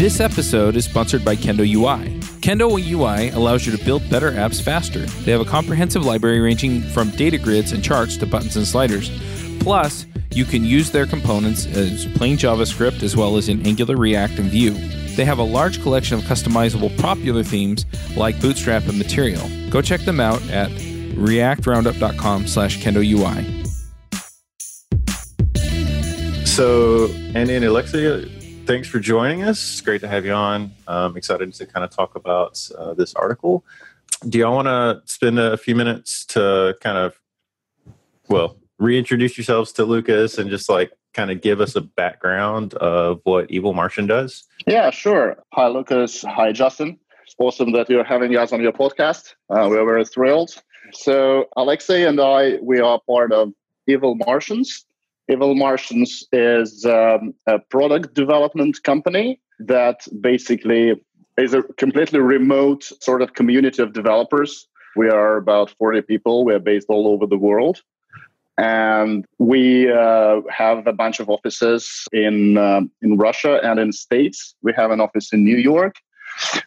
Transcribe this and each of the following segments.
This episode is sponsored by Kendo UI. Kendo UI allows you to build better apps faster. They have a comprehensive library ranging from data grids and charts to buttons and sliders. Plus, you can use their components as plain JavaScript as well as in Angular, React, and Vue. They have a large collection of customizable popular themes like Bootstrap and Material. Go check them out at reactroundup.com slash kendoui. So, Andy and Alexia, thanks for joining us. It's great to have you on. I'm excited to kind of talk about uh, this article. Do y'all want to spend a few minutes to kind of, well, reintroduce yourselves to Lucas and just like kind of give us a background of what Evil Martian does? Yeah, sure. Hi, Lucas. Hi, Justin. It's awesome that you're having us on your podcast. Uh, we're very thrilled. So, Alexei and I, we are part of Evil Martians. Evil Martians is um, a product development company that basically is a completely remote sort of community of developers. We are about 40 people. We're based all over the world. And we uh, have a bunch of offices in, uh, in Russia and in States. We have an office in New York,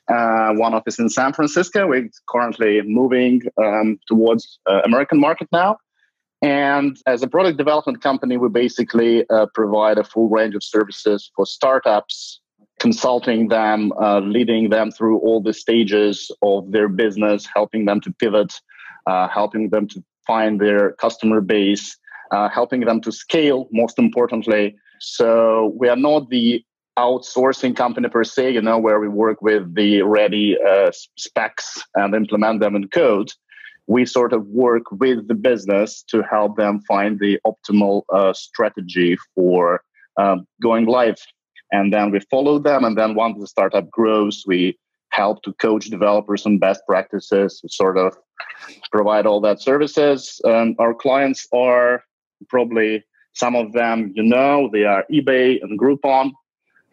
uh, one office in San Francisco. We're currently moving um, towards uh, American market now. And as a product development company, we basically uh, provide a full range of services for startups, consulting them, uh, leading them through all the stages of their business, helping them to pivot, uh, helping them to find their customer base, uh, helping them to scale, most importantly. So we are not the outsourcing company per se, you know, where we work with the ready uh, specs and implement them in code we sort of work with the business to help them find the optimal uh, strategy for um, going live. And then we follow them. And then once the startup grows, we help to coach developers on best practices, sort of provide all that services. Um, our clients are probably some of them, you know, they are eBay and Groupon,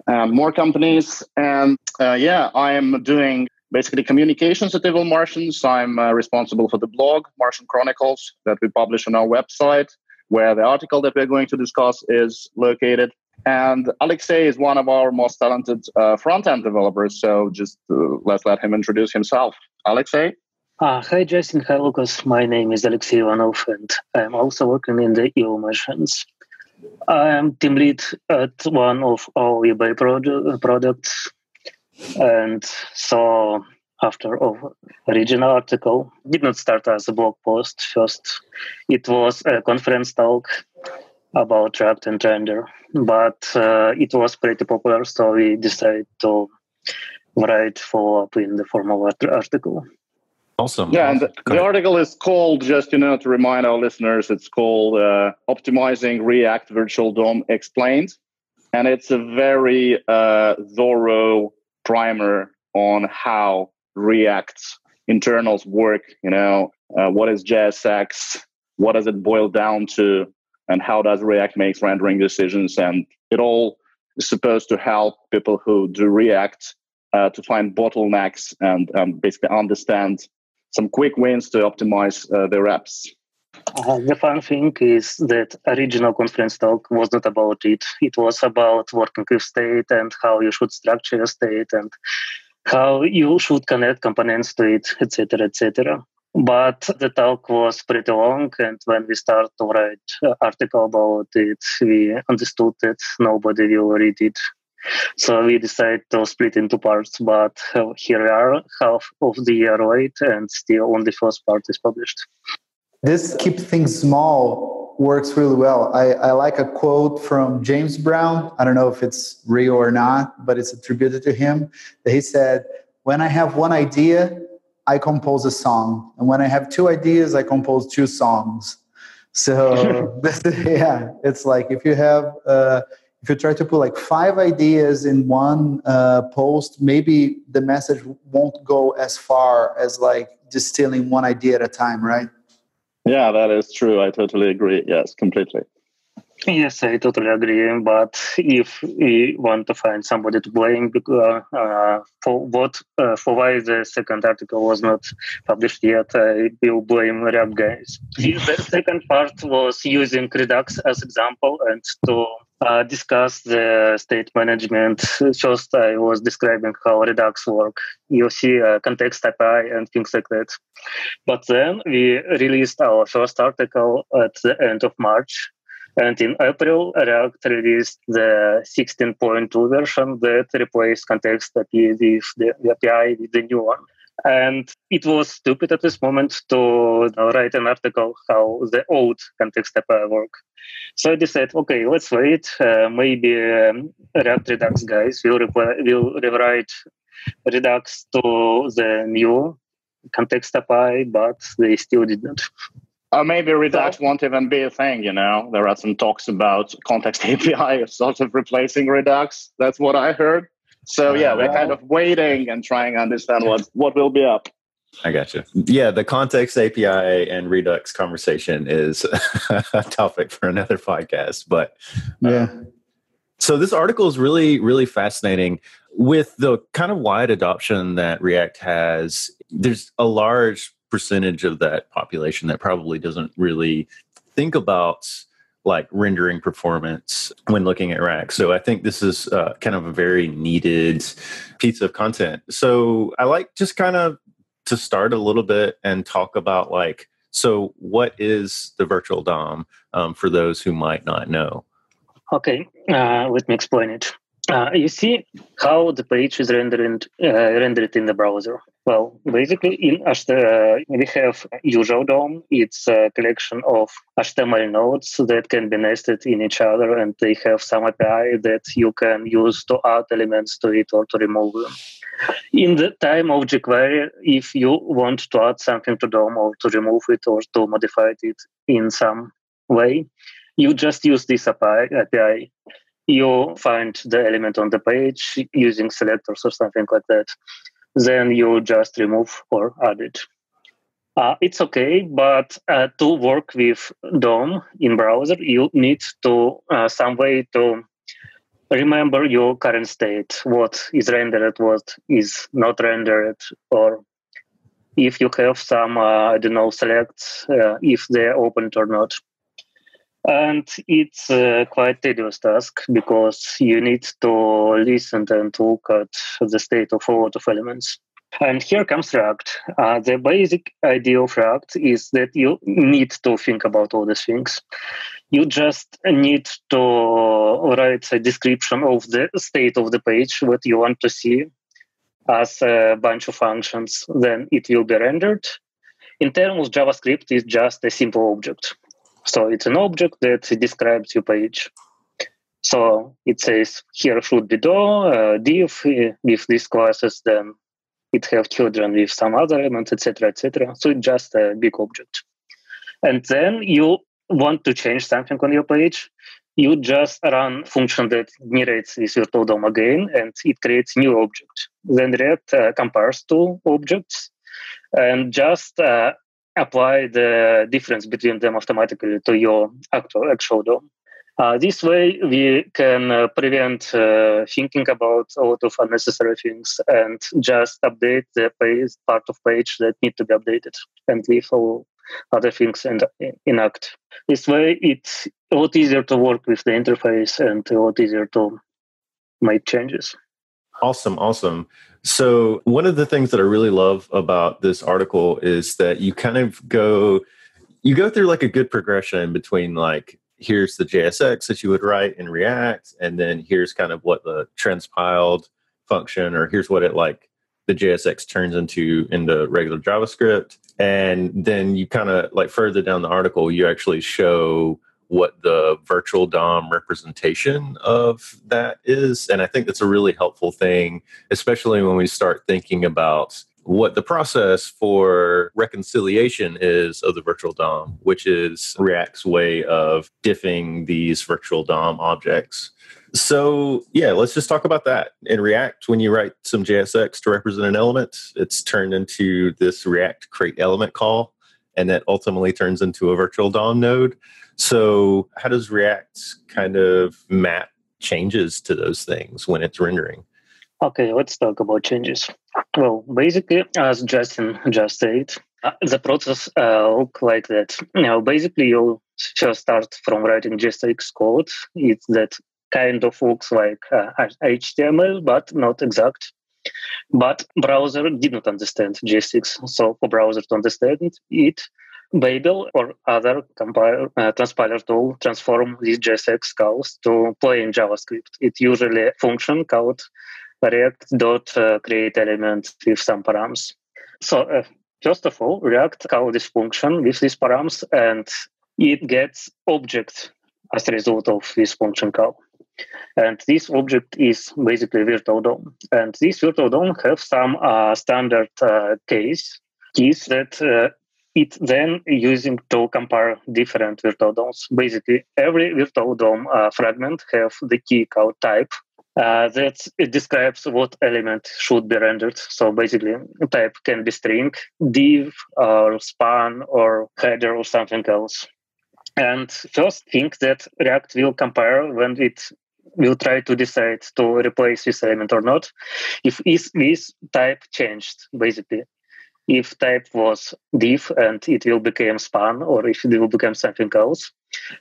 and more companies. And uh, yeah, I am doing basically communications at Evil Martians. I'm uh, responsible for the blog, Martian Chronicles, that we publish on our website, where the article that we're going to discuss is located. And Alexei is one of our most talented uh, front end developers. So just uh, let's let him introduce himself. Alexei? Uh, hi, Justin. Hi, Lucas. My name is Alexei Ivanov, and I'm also working in the Evil Martians. I'm team lead at one of our eBay pro- products, and so after original article did not start as a blog post. First it was a conference talk about react and render but uh, it was pretty popular so we decided to write follow up in the form of article. Awesome. Yeah and the, the, article is called just you know to remind our listeners it's called uh, optimizing react virtual dom explained and it's a very uh, thorough primer on how React's internals work. You know, uh, what is JSX? What does it boil down to? And how does React make rendering decisions? And it all is supposed to help people who do React uh, to find bottlenecks and um, basically understand some quick wins to optimize uh, their apps. Uh, the fun thing is that original conference talk was not about it. It was about working with state and how you should structure a state and how you should connect components to it, etc., etc. But the talk was pretty long, and when we started to write an article about it, we understood that nobody will read it. So we decided to split into parts, but here we are, half of the year late, and still only first part is published. This keep things small works really well. I, I like a quote from James Brown. I don't know if it's real or not, but it's attributed to him. That he said, When I have one idea, I compose a song. And when I have two ideas, I compose two songs. So, yeah, it's like if you have, uh, if you try to put like five ideas in one uh, post, maybe the message won't go as far as like distilling one idea at a time, right? Yeah, that is true. I totally agree. Yes, completely. Yes, I totally agree. But if we want to find somebody to blame uh, uh, for what, uh, for why the second article was not published yet, I will blame React guys. the second part was using Redux as example and to uh, discuss the state management. First, I was describing how Redux work. You see context API and things like that. But then we released our first article at the end of March. And in April, React released the 16.2 version that replaced context API with the API with the new one. And it was stupid at this moment to write an article how the old context API work. So I decided, okay, let's wait. Uh, maybe um, React Redux guys will, will rewrite Redux to the new context API, but they still didn't. Or maybe Redux so, won't even be a thing, you know? There are some talks about context API sort of replacing Redux. That's what I heard. So yeah, we're kind of waiting and trying to understand what what will be up. I got you. Yeah, the context API and Redux conversation is a topic for another podcast. But uh, yeah. So this article is really, really fascinating. With the kind of wide adoption that React has, there's a large percentage of that population that probably doesn't really think about like rendering performance when looking at React. So I think this is uh, kind of a very needed piece of content. So I like just kind of to start a little bit and talk about like, so what is the virtual DOM um, for those who might not know? Okay, uh, let me explain it. Uh, you see how the page is rendered uh, rendered in the browser. Well, basically, in HTML, uh, we have usual DOM. It's a collection of HTML nodes that can be nested in each other, and they have some API that you can use to add elements to it or to remove them. In the time of jQuery, if you want to add something to DOM or to remove it or to modify it in some way, you just use this API you find the element on the page using selectors or something like that. Then you just remove or add it. Uh, it's okay, but uh, to work with DOM in browser, you need to uh, some way to remember your current state, what is rendered, what is not rendered, or if you have some, uh, I don't know, selects, uh, if they're opened or not. And it's a quite tedious task because you need to listen and look at the state of a lot of elements. And here comes React. Uh, the basic idea of React is that you need to think about all these things. You just need to write a description of the state of the page, what you want to see as a bunch of functions. Then it will be rendered. In terms of JavaScript, it's just a simple object. So it's an object that describes your page. So it says here should be do uh, div with these classes, then it have children with some other elements, etc., etc. So it's just a big object. And then you want to change something on your page, you just run function that generates this virtual DOM again, and it creates new object. Then React uh, compares two objects and just uh, apply the difference between them automatically to your actual actual DOM. Uh, this way, we can uh, prevent uh, thinking about a lot of unnecessary things and just update the page, part of page that need to be updated and leave all other things in, in act. This way, it's a lot easier to work with the interface and a lot easier to make changes. Awesome, awesome. So, one of the things that I really love about this article is that you kind of go you go through like a good progression between like here's the JSX that you would write in React and then here's kind of what the transpiled function or here's what it like the JSX turns into in the regular JavaScript. And then you kind of like further down the article you actually show what the virtual DOM representation of that is. And I think that's a really helpful thing, especially when we start thinking about what the process for reconciliation is of the virtual DOM, which is React's way of diffing these virtual DOM objects. So, yeah, let's just talk about that. In React, when you write some JSX to represent an element, it's turned into this React create element call, and that ultimately turns into a virtual DOM node. So, how does React kind of map changes to those things when it's rendering? Okay, let's talk about changes. Well, basically, as Justin just said, uh, the process uh, look like that. You basically, you first start from writing JSX code. It's that kind of looks like uh, HTML, but not exact. But browser did not understand JSX. So for browser to understand it, Babel or other uh, transpiler tool transform these JSX calls to plain JavaScript. It usually function called React dot uh, create element with some params. So uh, first of all, React call this function with these params, and it gets object as a result of this function call. And this object is basically virtual DOM. And this virtual DOM have some uh, standard uh, case keys that uh, it then using to compare different virtual DOMs. Basically, every virtual DOM uh, fragment have the key called type uh, that it describes what element should be rendered. So basically, type can be string, div, or span, or header, or something else. And first thing that React will compare when it will try to decide to replace this element or not, if is this type changed, basically if type was div and it will become span or if it will become something else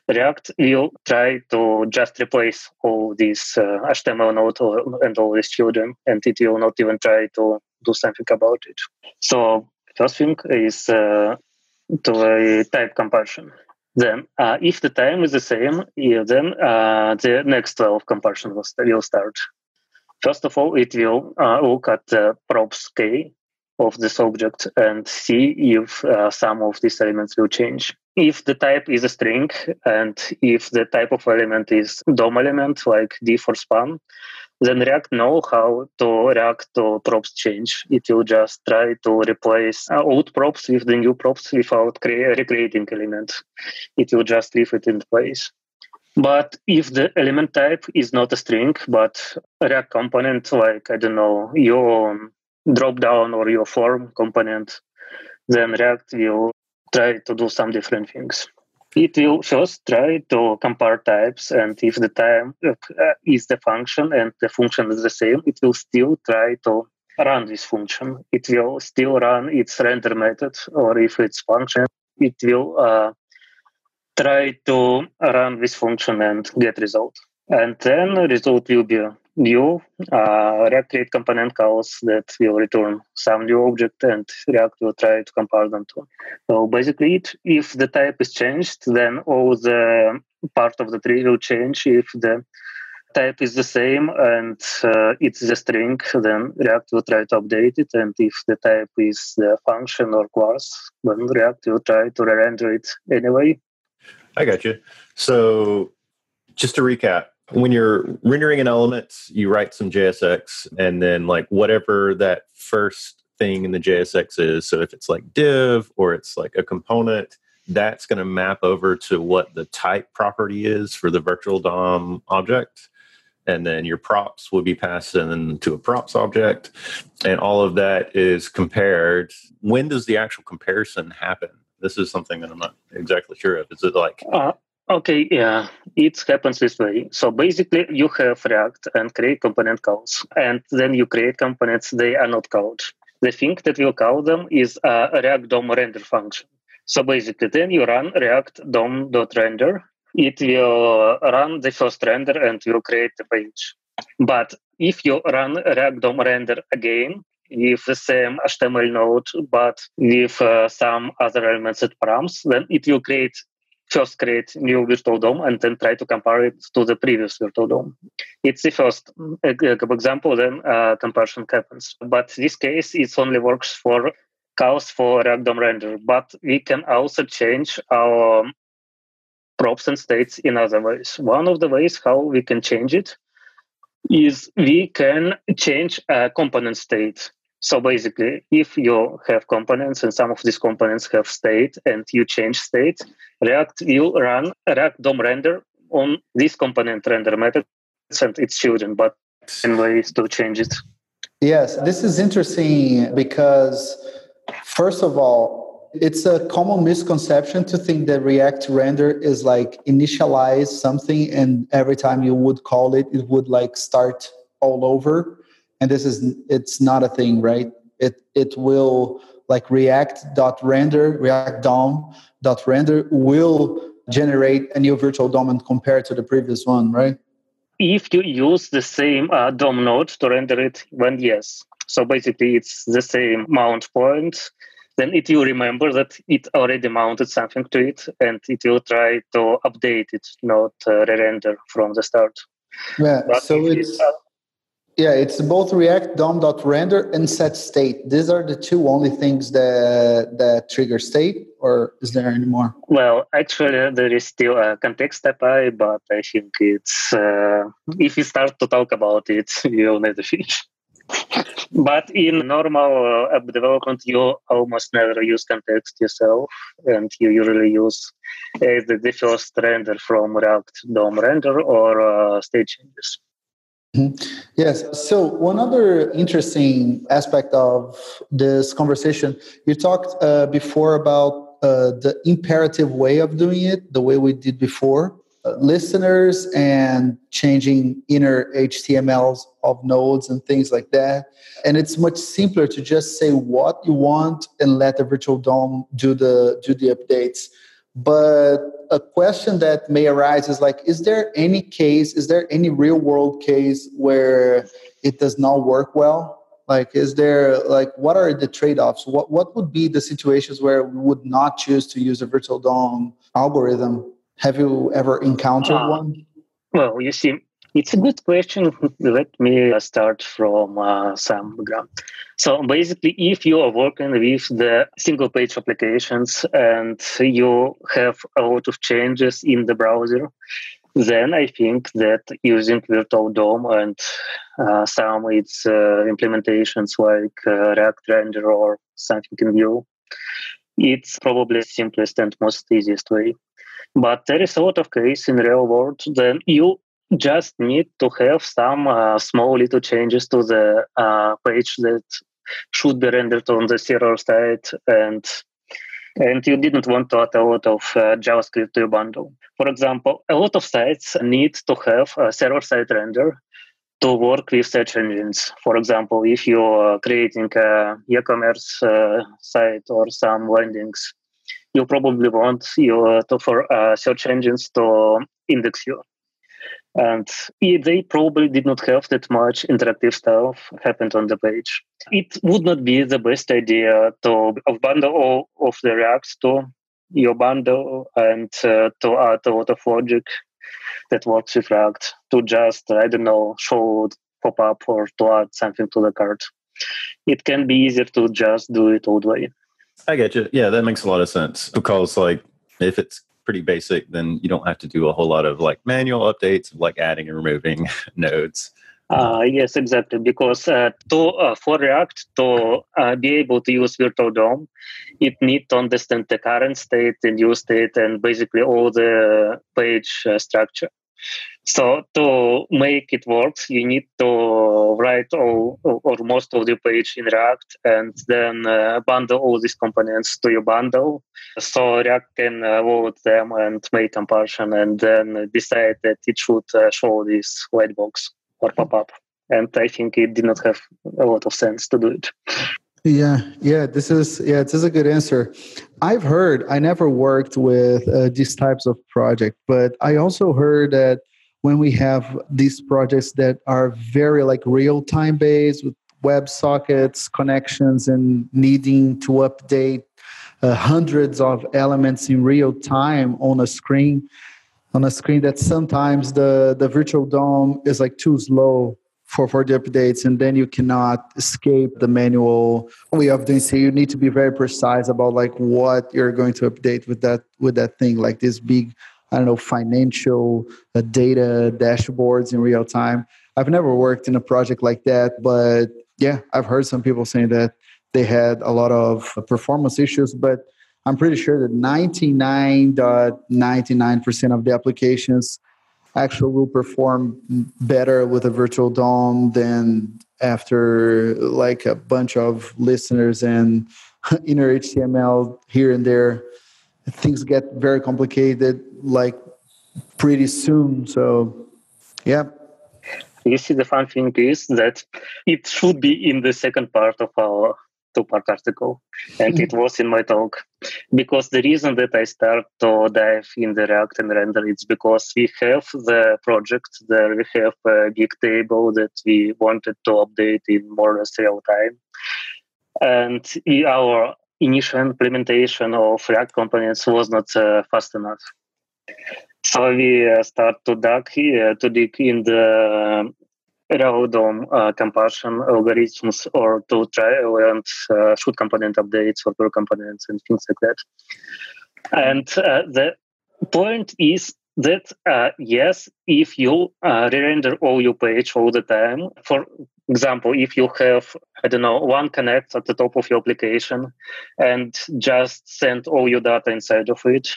react will try to just replace all these uh, html node or, and all these children and it will not even try to do something about it. So first thing is uh, to a type comparison then uh, if the time is the same yeah, then uh, the next level of comparison will, will start first of all it will uh, look at the props k of this object and see if uh, some of these elements will change. If the type is a string and if the type of element is DOM element like div or span, then React know how to react to props change. It will just try to replace uh, old props with the new props without cre- recreating element. It will just leave it in place. But if the element type is not a string, but a React component like, I don't know, your drop down or your form component, then React will try to do some different things. It will first try to compare types, and if the type uh, is the function and the function is the same, it will still try to run this function. It will still run its render method, or if it's function, it will uh, try to run this function and get result. And then result will be new uh, React create component calls that will return some new object and React will try to compare them to. So basically, it, if the type is changed, then all the part of the tree will change. If the type is the same and uh, it's the string, then React will try to update it. And if the type is the function or class, then React will try to render it anyway. I got you. So just to recap, when you're rendering an element, you write some JSX and then like whatever that first thing in the JSX is. So if it's like div or it's like a component, that's going to map over to what the type property is for the virtual DOM object. And then your props will be passed into a props object. And all of that is compared. When does the actual comparison happen? This is something that I'm not exactly sure of. Is it like uh, Okay, yeah, it happens this way. So basically, you have React and create component calls, and then you create components. They are not called. The thing that will call them is a React DOM render function. So basically, then you run React DOM.render. It will run the first render and will create the page. But if you run React DOM render again with the same HTML node, but with uh, some other elements at params, then it will create first create new virtual DOM and then try to compare it to the previous virtual DOM. It's the first example, then uh, comparison happens. But this case, it only works for calls for React DOM render, but we can also change our props and states in other ways. One of the ways how we can change it is we can change a component state. So basically, if you have components and some of these components have state and you change state, React will run React DOM render on this component render method and its children, but in ways to change it. Yes, this is interesting because, first of all, it's a common misconception to think that React render is like initialize something and every time you would call it, it would like start all over and this is it's not a thing right it it will like react dot render react dom dot render will generate a new virtual dom and compare to the previous one right if you use the same uh, DOM node to render it, then yes. So basically, it's the same mount point. Then it will remember that it already mounted something to it, and it will try to update it, not uh, re-render from the start. Yeah. But so it's. Uh, yeah, it's both React DOM.render and set state. These are the two only things that that trigger state, or is there any more? Well, actually, there is still a context API, but I think it's uh, if you start to talk about it, you'll to finish. but in normal uh, app development, you almost never use context yourself, and you usually use either the first render from React DOM render or uh, state changes. Mm-hmm. Yes. So, one other interesting aspect of this conversation, you talked uh, before about uh, the imperative way of doing it, the way we did before. Uh, listeners and changing inner HTMLs of nodes and things like that. And it's much simpler to just say what you want and let the virtual DOM do the do the updates. But a question that may arise is like, is there any case, is there any real world case where it does not work well? Like, is there like what are the trade-offs? What what would be the situations where we would not choose to use a virtual DOM algorithm? Have you ever encountered uh, one? Well, you see, it's a good question. Let me start from uh, some background. So basically, if you are working with the single page applications and you have a lot of changes in the browser, then I think that using Virtual DOM and uh, some its uh, implementations like uh, React Render or something in Vue, it's probably the simplest and most easiest way. But there is a lot of case in real world. Then you just need to have some uh, small little changes to the uh, page that should be rendered on the server side and and you didn't want to add a lot of uh, JavaScript to your bundle. For example, a lot of sites need to have a server-side render to work with search engines. For example, if you're creating a e-commerce uh, site or some landings, you probably want you to, for uh, search engines to index you and they probably did not have that much interactive stuff happened on the page. It would not be the best idea to bundle all of the Reacts to your bundle and uh, to add a lot of logic that works with React to just, I don't know, show pop up or to add something to the cart. It can be easier to just do it all the way. I get you. Yeah, that makes a lot of sense because, like, if it's pretty basic, then you don't have to do a whole lot of like manual updates of like adding and removing nodes. Uh, yes, exactly. Because uh, to uh, for React to uh, be able to use Virtual DOM, it needs to understand the current state, the new state, and basically all the page uh, structure. So to make it work, you need to write all or most of the page in React and then uh, bundle all these components to your bundle. So React can uh, load them and make comparison and then decide that it should uh, show this white box or pop up. And I think it did not have a lot of sense to do it. Yeah, yeah, this is yeah, this is a good answer. I've heard I never worked with uh, these types of project, but I also heard that when we have these projects that are very like real time based with web sockets connections and needing to update uh, hundreds of elements in real time on a screen on a screen that sometimes the the virtual DOM is like too slow for for the updates and then you cannot escape the manual way of doing so you need to be very precise about like what you're going to update with that with that thing like this big I don't know, financial uh, data dashboards in real time. I've never worked in a project like that, but yeah, I've heard some people saying that they had a lot of performance issues, but I'm pretty sure that 99.99% of the applications actually will perform better with a virtual DOM than after like a bunch of listeners and inner HTML here and there things get very complicated like pretty soon. So, yeah. You see, the fun thing is that it should be in the second part of our two-part article, and it was in my talk. Because the reason that I start to dive in the React and render is because we have the project there, we have a big table that we wanted to update in more or less real time, and our initial implementation of React components was not uh, fast enough. So we uh, start to dig, uh, to dig in the raw DOM uh, compression algorithms or to try and uh, should component updates or pure components and things like that. And uh, the point is that uh, yes, if you uh, re-render all your page all the time, for example, if you have I don't know one connect at the top of your application and just send all your data inside of it,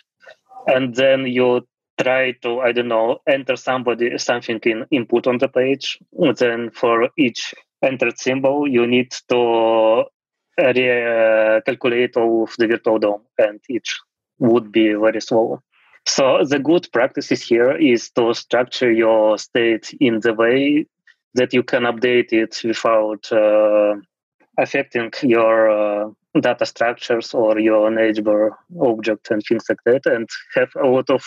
and then you try to i don't know enter somebody something in input on the page. Then for each entered symbol you need to uh, calculate all of the virtual DOM and each would be very slow. So the good practices here is to structure your state in the way that you can update it without uh, affecting your uh, data structures or your neighbor object and things like that and have a lot of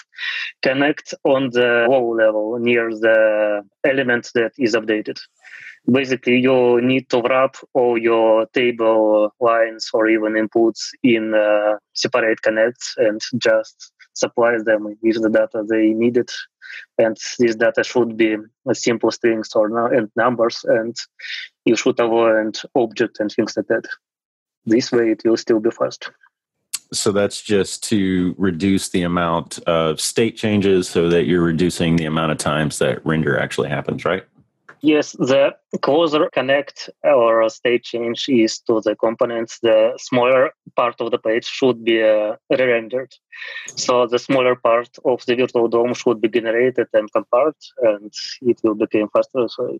connect on the low level near the element that is updated. Basically you need to wrap all your table lines or even inputs in uh, separate connects and just supply them with the data they needed. And this data should be simple strings or and numbers and you should avoid object and things like that this way it will still be fast. So that's just to reduce the amount of state changes so that you're reducing the amount of times that render actually happens, right? Yes, the closer connect or state change is to the components, the smaller part of the page should be uh, re-rendered. So the smaller part of the virtual DOM should be generated and compared, and it will become faster. So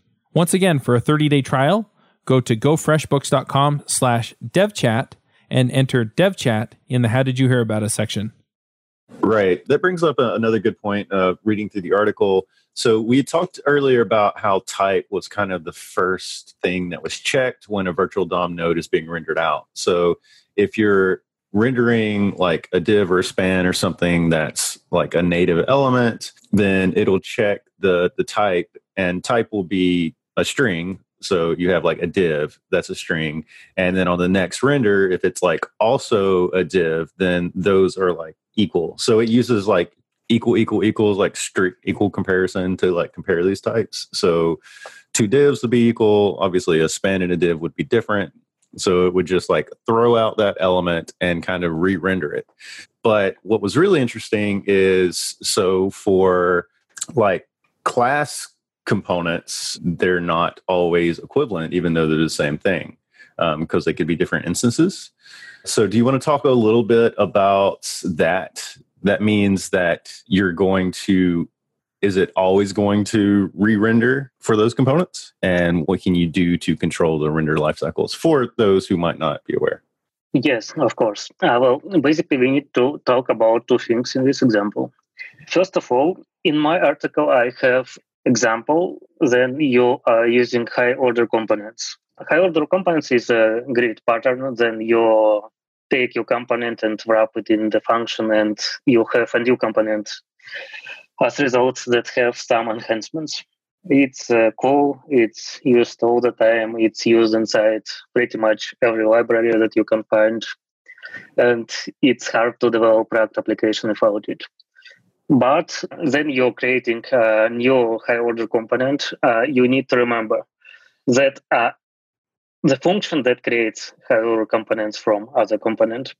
Once again, for a 30-day trial, go to gofreshbooks.com slash devchat and enter devchat in the how did you hear about us section. Right. That brings up another good point of reading through the article. So we talked earlier about how type was kind of the first thing that was checked when a virtual DOM node is being rendered out. So if you're rendering like a div or a span or something that's like a native element, then it'll check the the type and type will be a string so you have like a div that's a string and then on the next render if it's like also a div then those are like equal. So it uses like equal equal equals like strict equal comparison to like compare these types. So two divs would be equal. Obviously a span and a div would be different. So it would just like throw out that element and kind of re-render it. But what was really interesting is so for like class components, they're not always equivalent, even though they're the same thing, because um, they could be different instances. So, do you want to talk a little bit about that? That means that you're going to, is it always going to re render for those components? And what can you do to control the render life cycles for those who might not be aware? Yes, of course. Uh, well, basically, we need to talk about two things in this example. First of all, in my article, I have example, then you are using high order components. High order components is a great pattern. Then you take your component and wrap it in the function, and you have a new component as results that have some enhancements. It's uh, cool. It's used all the time. It's used inside pretty much every library that you can find. and it's hard to develop React application without it. But then you're creating a new high order component. Uh, you need to remember that uh, the function that creates high order components from other component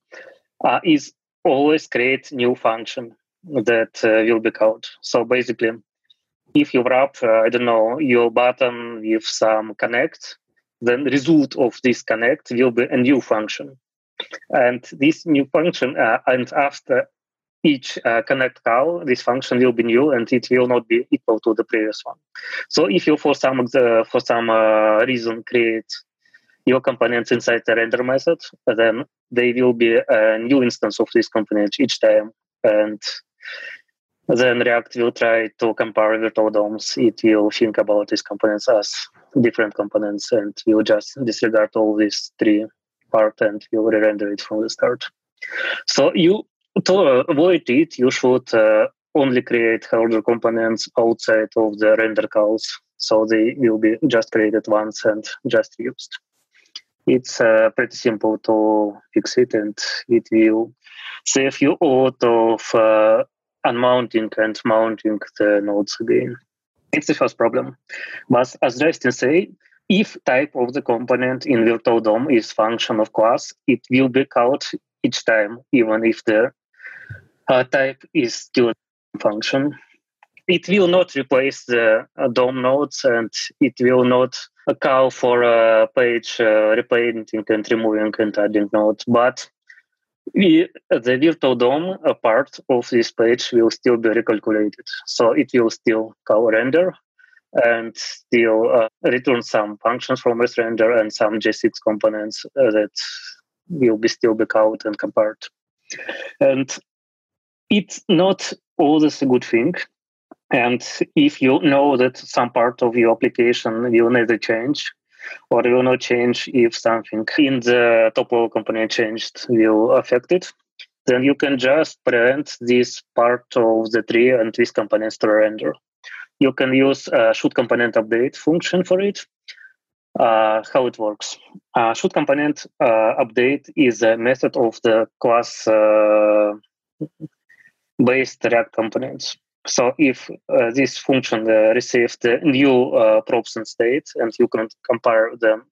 uh, is always create new function that uh, will be called. So basically, if you wrap, uh, I don't know, your button with some connect, then result of this connect will be a new function. And this new function, uh, and after each uh, connect call, this function will be new and it will not be equal to the previous one. So if you, for some uh, for some uh, reason, create your components inside the render method, then they will be a new instance of this component each time. And then React will try to compare virtual DOMs. It will think about these components as different components and will just disregard all these three part and will re-render it from the start. So you to avoid it, you should uh, only create order components outside of the render calls, so they will be just created once and just used. It's uh, pretty simple to fix it, and it will save you a lot of uh, unmounting and mounting the nodes again. It's the first problem. But as Justin say, if type of the component in virtual DOM is function of class, it will be called each time, even if the uh, type is still function. It will not replace the uh, DOM nodes and it will not call for a page uh, repainting and removing and adding nodes, but we, the virtual DOM a part of this page will still be recalculated. So it will still call render and still uh, return some functions from this render and some JSX components uh, that will be still be called and compared. And it's not always a good thing. And if you know that some part of your application will neither change or will not change if something in the top level component changed will affect it, then you can just prevent this part of the tree and these components to render. You can use a should component update function for it. Uh, how it works. Uh, should component uh, update is a method of the class uh, based React components. So if uh, this function uh, receives the new uh, props and state, and you can compare them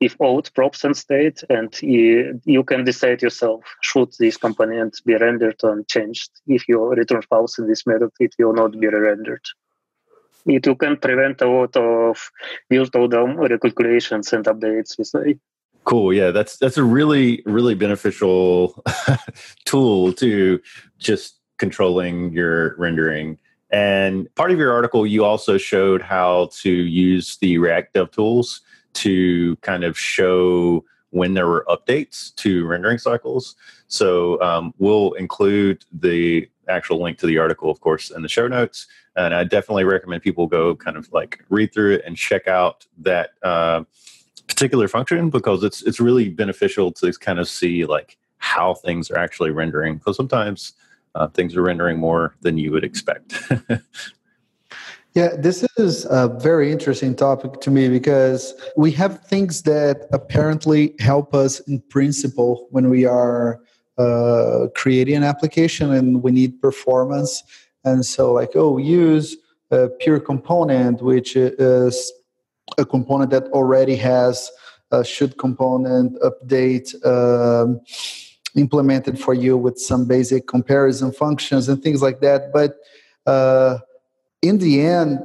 if old props and state, and you, you can decide yourself should this component be rendered and changed. If you return false in this method, it will not be rendered. It you can prevent a lot of virtual DOM recalculations and updates this way. Cool. Yeah, that's that's a really really beneficial tool to just controlling your rendering. And part of your article, you also showed how to use the React Dev Tools to kind of show when there were updates to rendering cycles. So um, we'll include the actual link to the article, of course, in the show notes. And I definitely recommend people go kind of like read through it and check out that uh, particular function because it's it's really beneficial to kind of see like how things are actually rendering. Because sometimes uh, things are rendering more than you would expect. yeah, this is a very interesting topic to me because we have things that apparently help us in principle when we are uh, creating an application and we need performance. And so, like, oh, use a pure component, which is a component that already has a should component update. Um, implemented for you with some basic comparison functions and things like that. But uh, in the end,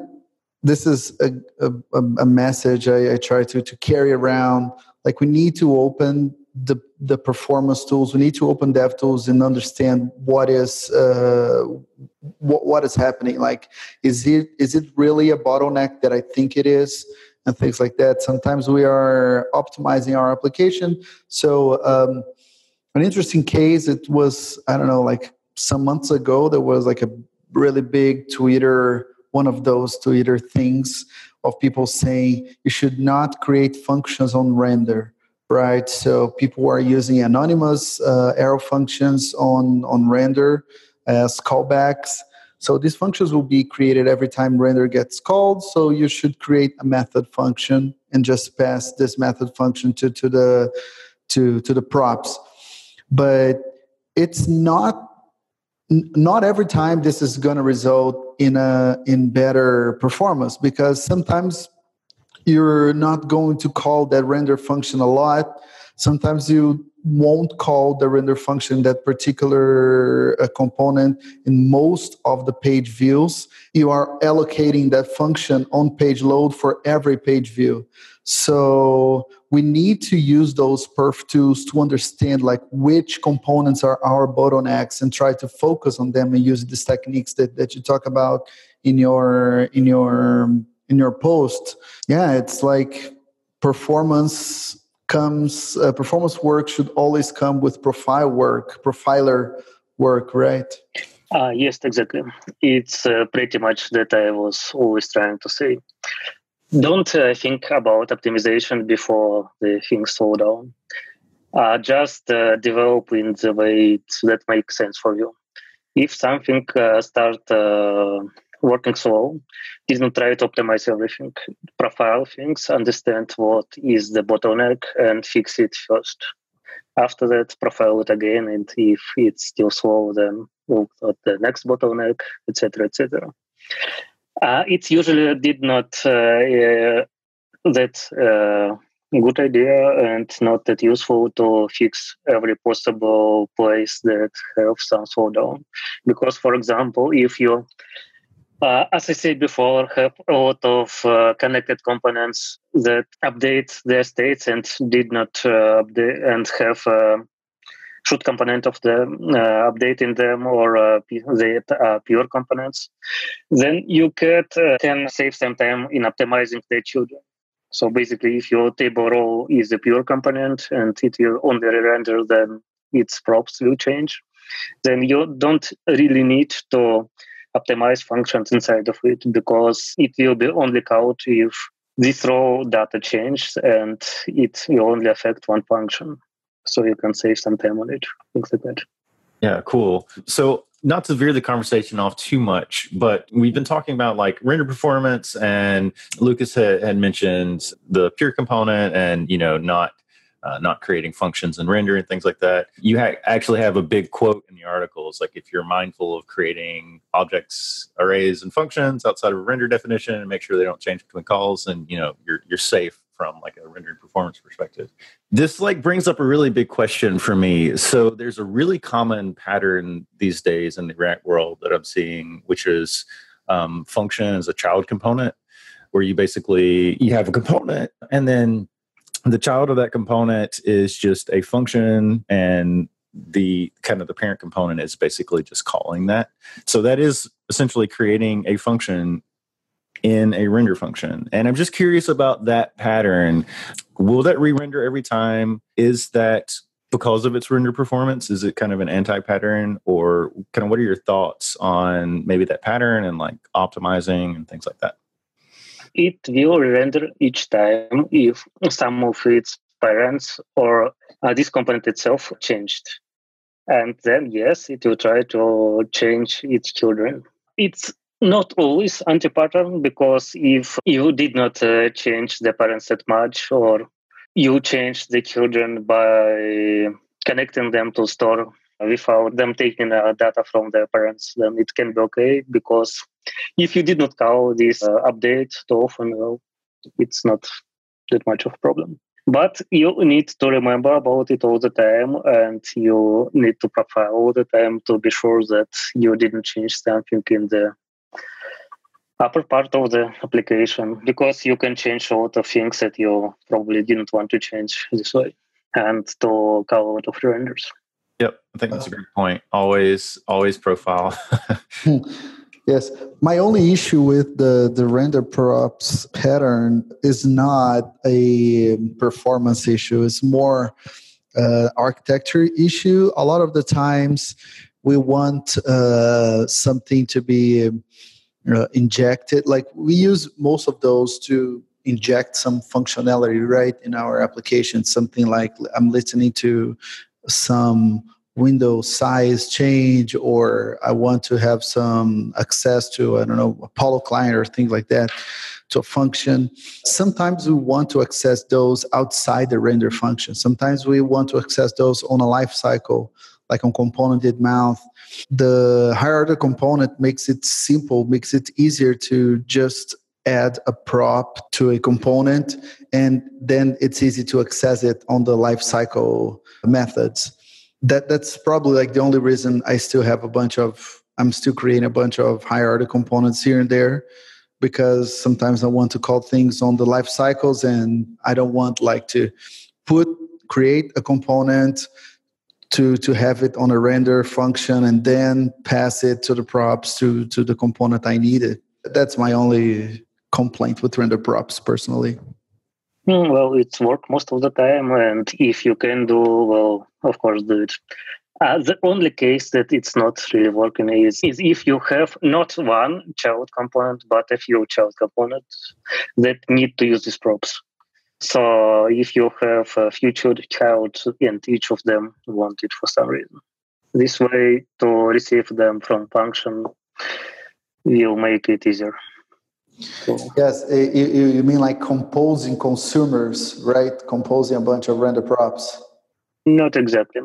this is a, a, a message I, I, try to, to carry around. Like we need to open the, the performance tools. We need to open dev tools and understand what is uh, what, what is happening. Like, is it is it really a bottleneck that I think it is? And things like that. Sometimes we are optimizing our application. So um, an interesting case. It was I don't know, like some months ago, there was like a really big Twitter, one of those Twitter things of people saying you should not create functions on render, right? So people are using anonymous uh, arrow functions on on render as callbacks. So these functions will be created every time render gets called. So you should create a method function and just pass this method function to, to the to, to the props but it's not not every time this is going to result in a in better performance because sometimes you're not going to call that render function a lot. Sometimes you won't call the render function that particular uh, component in most of the page views. You are allocating that function on page load for every page view so we need to use those perf tools to understand like which components are our bottlenecks and try to focus on them and use these techniques that, that you talk about in your in your in your post. Yeah it's like performance comes uh, performance work should always come with profile work profiler work right? Uh, yes exactly. It's uh, pretty much that i was always trying to say don't uh, think about optimization before the things slow down. Uh, just uh, develop in the way that makes sense for you. If something start working slow didn't try to optimize everything. Profile things understand what is the bottleneck and fix it first. After that profile it again and if it's still slow then look at the next bottleneck etc etc uh, it usually did not uh, uh, that uh, good idea and not that useful to fix every possible place that have some slowdown. Because for example if you uh, as I said before, have a lot of uh, connected components that update their states and did not uh, update and have should component of the uh, updating them or uh, the uh, pure components. Then you could, can save some time in optimizing the children. So basically, if your table row is a pure component and it will only render, then its props will change. Then you don't really need to optimize functions inside of it because it will be only called if this row data changes and it will only affect one function. So you can save some time on it, things like that. Yeah, cool. So not to veer the conversation off too much, but we've been talking about like render performance and Lucas had, had mentioned the pure component and, you know, not uh, not creating functions and render and things like that. You ha- actually have a big quote in the article. It's like if you're mindful of creating objects, arrays, and functions outside of a render definition, and make sure they don't change between calls, and you know you're you're safe from like a rendering performance perspective. This like brings up a really big question for me. So there's a really common pattern these days in the React world that I'm seeing, which is um, function as a child component, where you basically you have a component and then the child of that component is just a function and the kind of the parent component is basically just calling that so that is essentially creating a function in a render function. And i'm just curious about that pattern. Will that re-render every time? Is that because of its render performance? Is it kind of an anti-pattern? Or kind of what are your thoughts on maybe that pattern and like optimizing and things like that? It will render each time if some of its parents or uh, this component itself changed. And then, yes, it will try to change its children. It's not always anti-pattern because if you did not uh, change the parents that much or you change the children by connecting them to store without them taking uh, data from their parents, then it can be okay because if you did not call this uh, update too often, well, it's not that much of a problem. But you need to remember about it all the time, and you need to profile all the time to be sure that you didn't change something in the upper part of the application because you can change a lot of things that you probably didn't want to change this way and to call a lot of renders. Yep, I think that's a great point. Always, always profile. Yes, my only issue with the the render props pattern is not a performance issue. It's more uh, architecture issue. A lot of the times, we want uh, something to be uh, injected. Like we use most of those to inject some functionality right in our application. Something like I'm listening to some window size change or I want to have some access to, I don't know, Apollo client or things like that to a function. Sometimes we want to access those outside the render function. Sometimes we want to access those on a life cycle, like on componentDidMount. The higher order component makes it simple, makes it easier to just add a prop to a component and then it's easy to access it on the life cycle methods that that's probably like the only reason i still have a bunch of i'm still creating a bunch of higher order components here and there because sometimes I want to call things on the life cycles and I don't want like to put create a component to to have it on a render function and then pass it to the props to to the component I needed. That's my only complaint with render props personally. Hmm, well, it's work most of the time, and if you can do well, of course, do it. Uh, the only case that it's not really working is, is if you have not one child component, but a few child components that need to use these props. So if you have a few child and each of them want it for some reason, this way to receive them from function will make it easier. So. Yes, you, you mean like composing consumers, right? Composing a bunch of render props. Not exactly.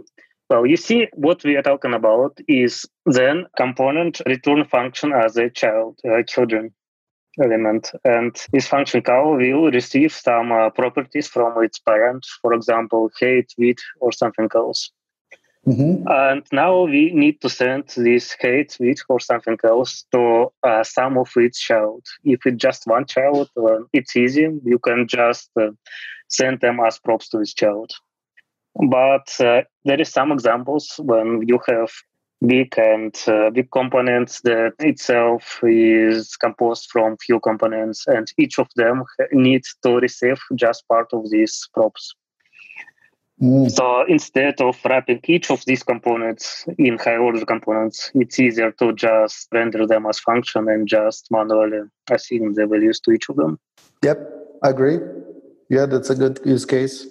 Well, you see, what we are talking about is then component return function as a child, uh, children element. And this function call will receive some uh, properties from its parent, for example, height, width, or something else. Mm-hmm. And now we need to send this height, width, or something else to uh, some of its child. If it's just one child, uh, it's easy. You can just uh, send them as props to this child. But uh, there is some examples when you have big and uh, big components that itself is composed from few components and each of them needs to receive just part of these props. Mm. So instead of wrapping each of these components in high order components, it's easier to just render them as function and just manually assign the values to each of them. Yep, I agree. Yeah, that's a good use case.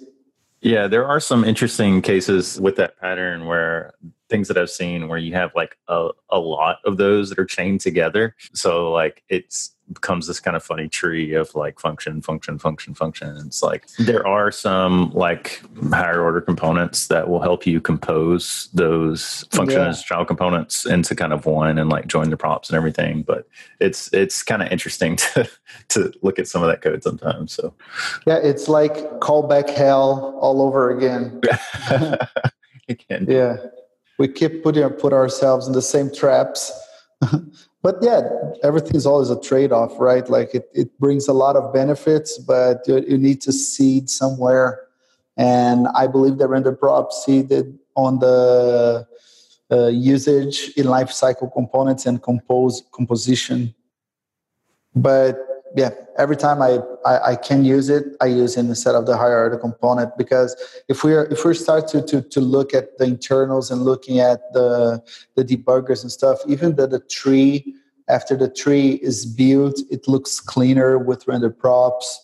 Yeah, there are some interesting cases with that pattern where things that I've seen where you have like a, a lot of those that are chained together. So like it's becomes this kind of funny tree of like function, function, function, function. It's like there are some like higher order components that will help you compose those function yeah. as child components into kind of one and like join the props and everything. But it's it's kind of interesting to to look at some of that code sometimes. So yeah, it's like callback hell all over again. yeah. We keep putting put ourselves in the same traps. But yeah everything's always a trade-off right? Like it, it brings a lot of benefits but you, you need to cede somewhere. And i believe that render prop ceded on the uh, usage in life cycle components and compose composition. But yeah, every time I, I, I, can use it, I use it instead of the higher order component because if we are if we start to, to to look at the internals and looking at the the debuggers and stuff, even the, the tree after the tree is built, it looks cleaner with render props.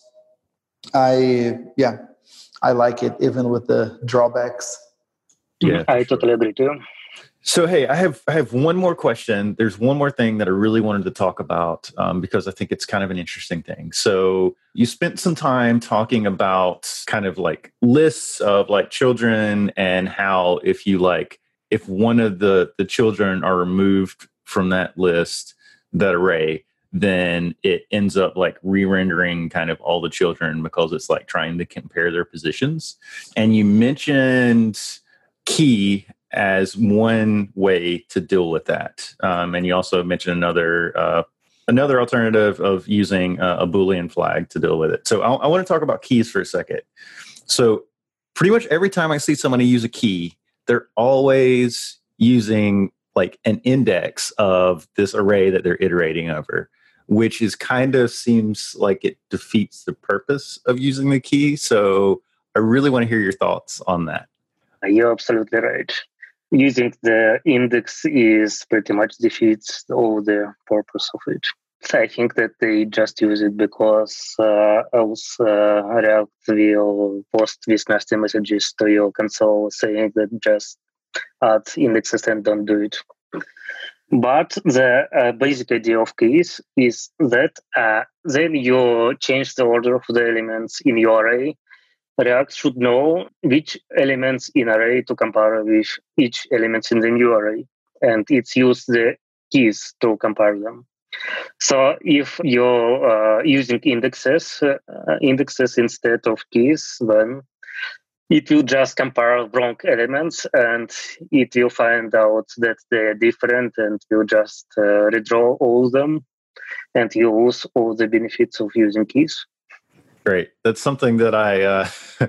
I yeah, I like it even with the drawbacks. Yeah, I totally agree too. So hey, I have I have one more question. There's one more thing that I really wanted to talk about um, because I think it's kind of an interesting thing. So you spent some time talking about kind of like lists of like children and how if you like if one of the the children are removed from that list, that array, then it ends up like re-rendering kind of all the children because it's like trying to compare their positions. And you mentioned key as one way to deal with that. Um, and you also mentioned another uh, another alternative of using a, a boolean flag to deal with it. So I, I want to talk about keys for a second. So pretty much every time I see somebody use a key, they're always using like an index of this array that they're iterating over which is kind of seems like it defeats the purpose of using the key so i really want to hear your thoughts on that you're absolutely right using the index is pretty much defeats all the purpose of it. I think that they just use it because uh, else uh, React will post these nasty messages to your console saying that just add indexes and don't do it. But the uh, basic idea of keys is that uh, then you change the order of the elements in your array. React should know which elements in array to compare with each element in the new array, and it's use the keys to compare them. So if you're uh, using indexes, uh, indexes instead of keys, then it will just compare wrong elements and it will find out that they're different and will just uh, redraw all them and you lose all the benefits of using keys. Great. That's something that I uh,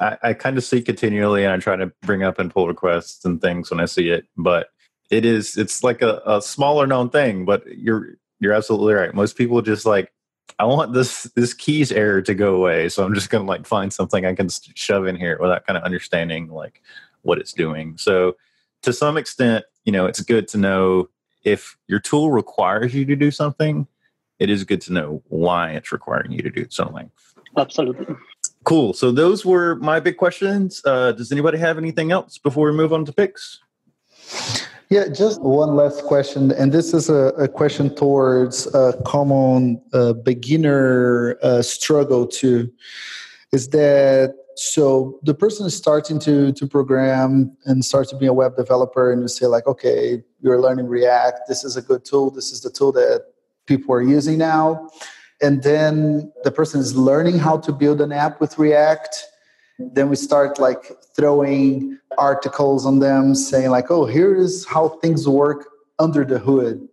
I, I kind of see continually, and I try to bring up in pull requests and things when I see it. But it is it's like a, a smaller known thing. But you're you're absolutely right. Most people just like I want this this keys error to go away. So I'm just gonna like find something I can shove in here without kind of understanding like what it's doing. So to some extent, you know, it's good to know if your tool requires you to do something. It is good to know why it's requiring you to do something. Absolutely. Cool. So those were my big questions. Uh, does anybody have anything else before we move on to picks? Yeah, just one last question, and this is a, a question towards a common uh, beginner uh, struggle too. Is that so? The person is starting to to program and start to be a web developer, and you say like, okay, you're learning React. This is a good tool. This is the tool that people are using now, and then the person is learning how to build an app with React. Then we start like throwing articles on them saying like oh here is how things work under the hood.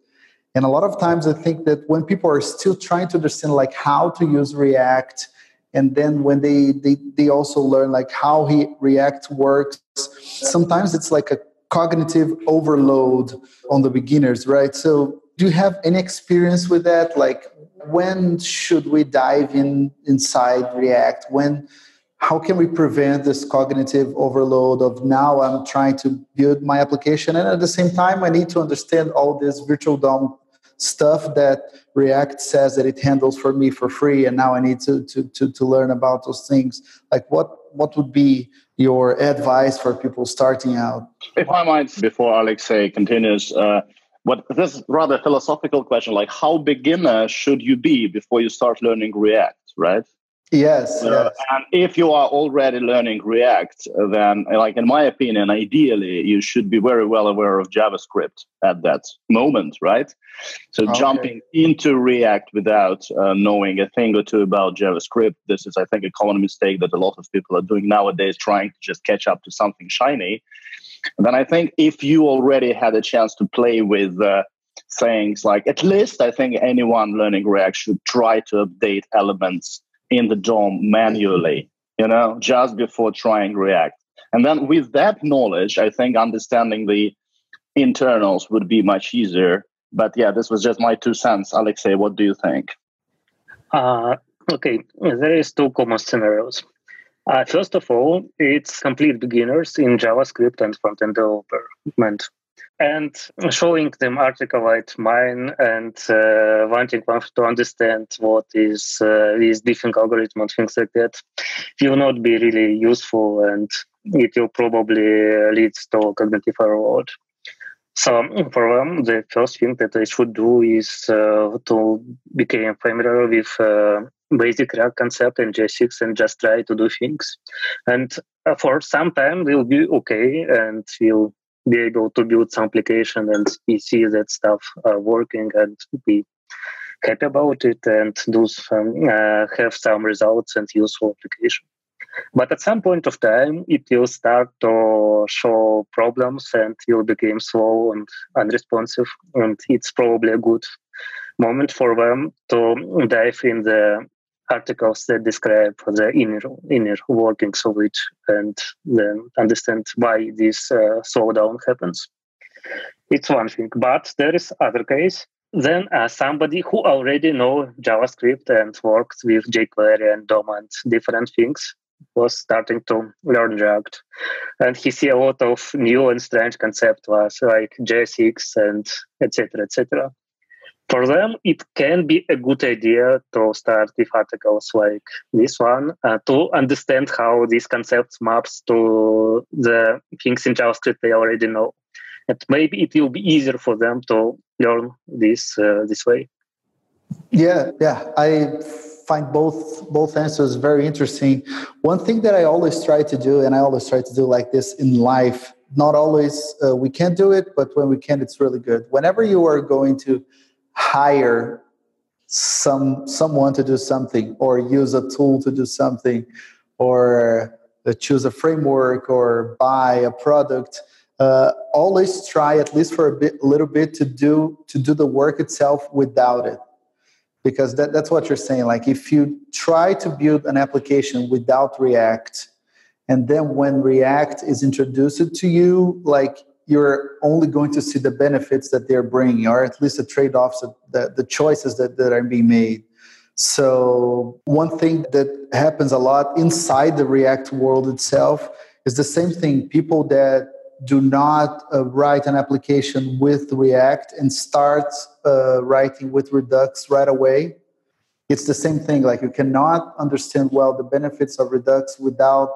And a lot of times i think that when people are still trying to understand like how to use react and then when they they, they also learn like how he react works sometimes it's like a cognitive overload on the beginners right? So do you have any experience with that? Like when should we dive in inside react? When how can we prevent this cognitive overload of now i'm trying to build my application and at the same time i need to understand all this virtual dom stuff that react says that it handles for me for free and now i need to to to, to learn about those things. Like what what would be your advice for people starting out? If i might before alexey continues uh, what this is rather philosophical question like how beginner should you be before you start learning react right Yes, uh, yes. And if you are already learning React, then, like in my opinion, ideally you should be very well aware of JavaScript at that moment, right? So okay. jumping into React without uh, knowing a thing or two about JavaScript, this is, I think, a common mistake that a lot of people are doing nowadays, trying to just catch up to something shiny. Then I think if you already had a chance to play with uh, things like, at least I think anyone learning React should try to update elements in the DOM manually, you know, just before trying React. And then with that knowledge, I think understanding the internals would be much easier. But yeah, this was just my two cents. Alexey, what do you think? Uh, okay, there is two common scenarios. Uh, first of all, it's complete beginners in JavaScript and front-end development and showing them article like mine and uh, wanting them to understand what is uh, these different algorithms and things like that will not be really useful and it will probably lead to cognitive overload. So for them, the first thing that they should do is uh, to become familiar with uh, basic React concept and JSX and just try to do things. And uh, for some time, they'll be okay and we'll be able to build some application and we see that stuff uh, working and be happy about it and do some uh, have some results and useful application. But at some point of time, it will start to show problems and will become slow and unresponsive. And it's probably a good moment for them to dive in the articles that describe the inner inner workings of it and then understand why this uh, slowdown happens. It's one thing, but there is other case. Then uh, somebody who already know JavaScript and worked with jQuery and DOM and different things was starting to learn React, and he see a lot of new and strange concepts like JSX and etc. etc. For them, it can be a good idea to start with articles like this one uh, to understand how these concepts maps to the things in JavaScript they already know. And maybe it will be easier for them to learn this uh, this way. Yeah, yeah. I find both both answers very interesting. One thing that I always try to do, and I always try to do like this in life. Not always uh, we can do it, but when we can, it's really good. Whenever you are going to hire some someone to do something, or use a tool to do something, or uh, choose a framework, or buy a product, uh, always try at least for a bit, little bit to do to do the work itself without it. Because that, that's what you're saying like if you try to build an application without react and then when react is introduced to you like you're only going to see the benefits that they're bringing or at least the trade-offs the, the choices that, that are being made so one thing that happens a lot inside the react world itself is the same thing people that do not uh, write an application with React and start uh, writing with Redux right away. It's the same thing. Like you cannot understand well the benefits of Redux without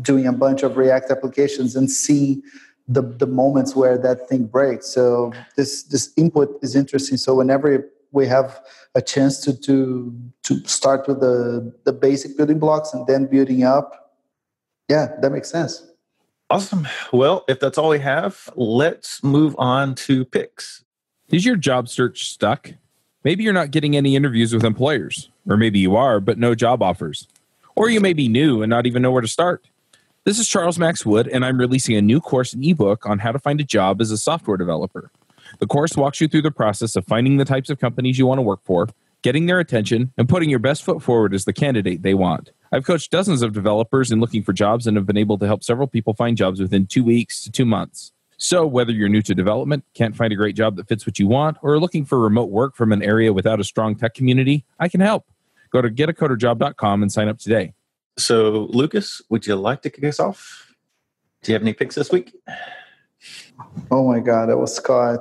doing a bunch of React applications and see the, the moments where that thing breaks. So this this input is interesting. So whenever we have a chance to to to start with the the basic building blocks and then building up, yeah, that makes sense. Awesome. Well, if that's all we have, let's move on to picks. Is your job search stuck? Maybe you're not getting any interviews with employers, or maybe you are, but no job offers. Or you may be new and not even know where to start. This is Charles Max Wood, and I'm releasing a new course and ebook on how to find a job as a software developer. The course walks you through the process of finding the types of companies you want to work for, getting their attention, and putting your best foot forward as the candidate they want. I've coached dozens of developers in looking for jobs and have been able to help several people find jobs within two weeks to two months. So, whether you're new to development, can't find a great job that fits what you want, or are looking for remote work from an area without a strong tech community, I can help. Go to getacoderjob.com and sign up today. So, Lucas, would you like to kick us off? Do you have any picks this week? Oh my God, I was caught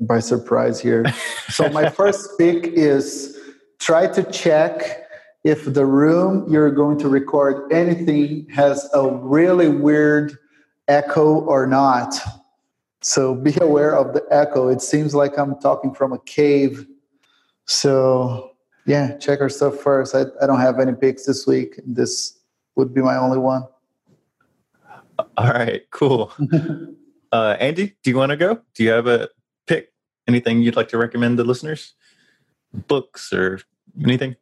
by surprise here. so, my first pick is try to check if the room you're going to record anything has a really weird echo or not. So be aware of the echo. It seems like I'm talking from a cave. So yeah, check our stuff first. I, I don't have any picks this week. This would be my only one. All right, cool. uh, Andy, do you want to go? Do you have a pick? Anything you'd like to recommend the listeners? Books or anything?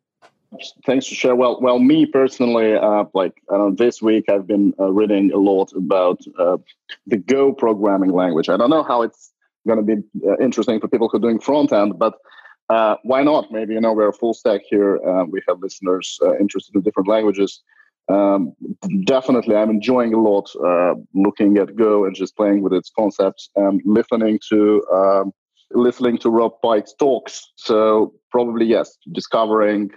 Thanks to share. Well, well, me personally, uh, like I don't know, this week I've been uh, reading a lot about uh, the Go programming language. I don't know how it's going to be uh, interesting for people who are doing front end, but uh, why not? Maybe you know we're a full stack here. Uh, we have listeners interested in different languages. Um, definitely, I'm enjoying a lot looking at Go and just playing with its concepts and listening to. Um, listening to Rob Pike's talks. So probably yes, discovering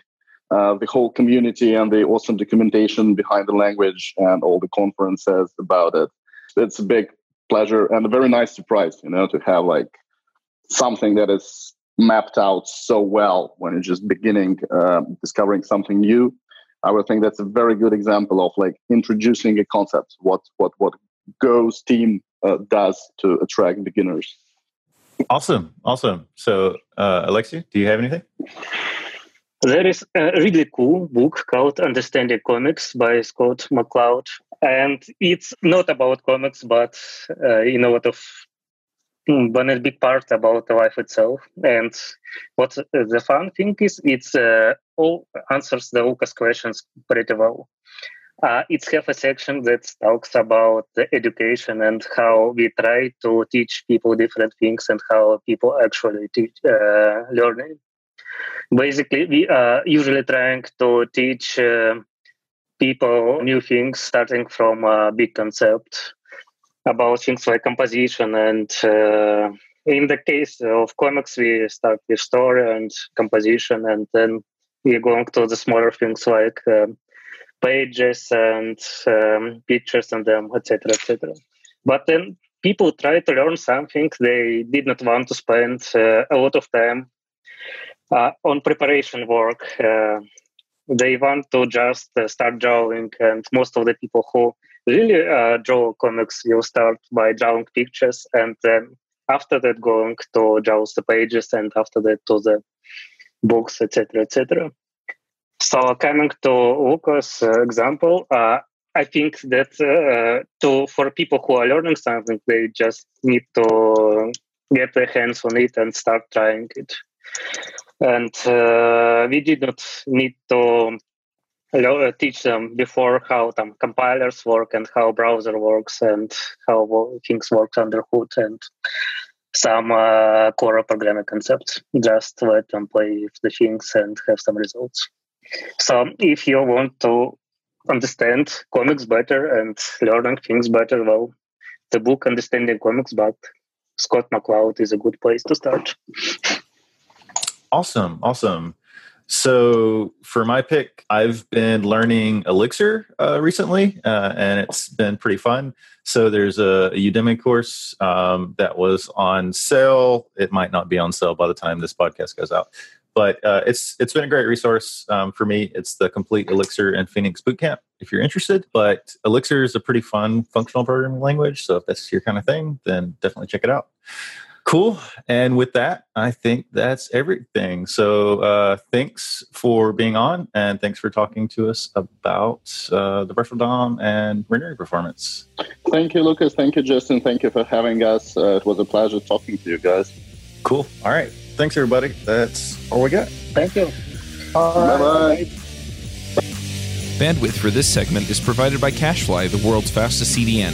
uh, the whole community and the awesome documentation behind the language and all the conferences about it. It's a big pleasure and a very nice surprise, you know, to have like something that is mapped out so well when it's just beginning uh, discovering something new. I would think that's a very good example of like introducing a concept. What what what Go's team uh, does to attract beginners. Awesome, awesome. So, uh, Alexey, do you have anything? There is a really cool book called Understanding Comics by Scott McCloud. And it's not about comics, but uh, in a lot of hmm, but a big part about the life itself. And what the fun thing is, it's uh, all answers the Lucas questions pretty well. Uh, it's have a section that talks about the education and how we try to teach people different things and how people actually teach uh, learning basically we are usually trying to teach uh, people new things starting from a big concept about things like composition and uh, in the case of comics we start with story and composition and then we're going to the smaller things like um, pages and um, pictures and them etc etc but then people try to learn something they did not want to spend uh, a lot of time uh, on preparation work. Uh, they want to just uh, start drawing, and most of the people who really uh, draw comics will start by drawing pictures, and then after that going to draw the pages, and after that to the books, etc., etc. So coming to Lucas' uh, example, uh, I think that uh, to for people who are learning something, they just need to get their hands on it and start trying it. And uh, we did not need to teach them before how some compilers work and how browser works and how things work under hood and some uh, core programming concepts. Just let them play with the things and have some results. So if you want to understand comics better and learning things better, well, the book Understanding Comics by Scott McCloud is a good place to start. Awesome, awesome. So for my pick, I've been learning Elixir uh, recently, uh, and it's been pretty fun. So there's a, a Udemy course um, that was on sale. It might not be on sale by the time this podcast goes out, but uh, it's it's been a great resource um, for me. It's the complete Elixir and Phoenix Bootcamp if you're interested. But Elixir is a pretty fun functional programming language, so if that's your kind of thing, then definitely check it out. Cool. And with that, I think that's everything. So uh, thanks for being on, and thanks for talking to us about uh, the virtual DOM and rendering performance. Thank you, Lucas. Thank you, Justin. Thank you for having us. Uh, it was a pleasure talking to you guys. Cool. All right thanks everybody. That's all we got. Thank you. Bye bye. Bandwidth for this segment is provided by CacheFly, the world's fastest CDN.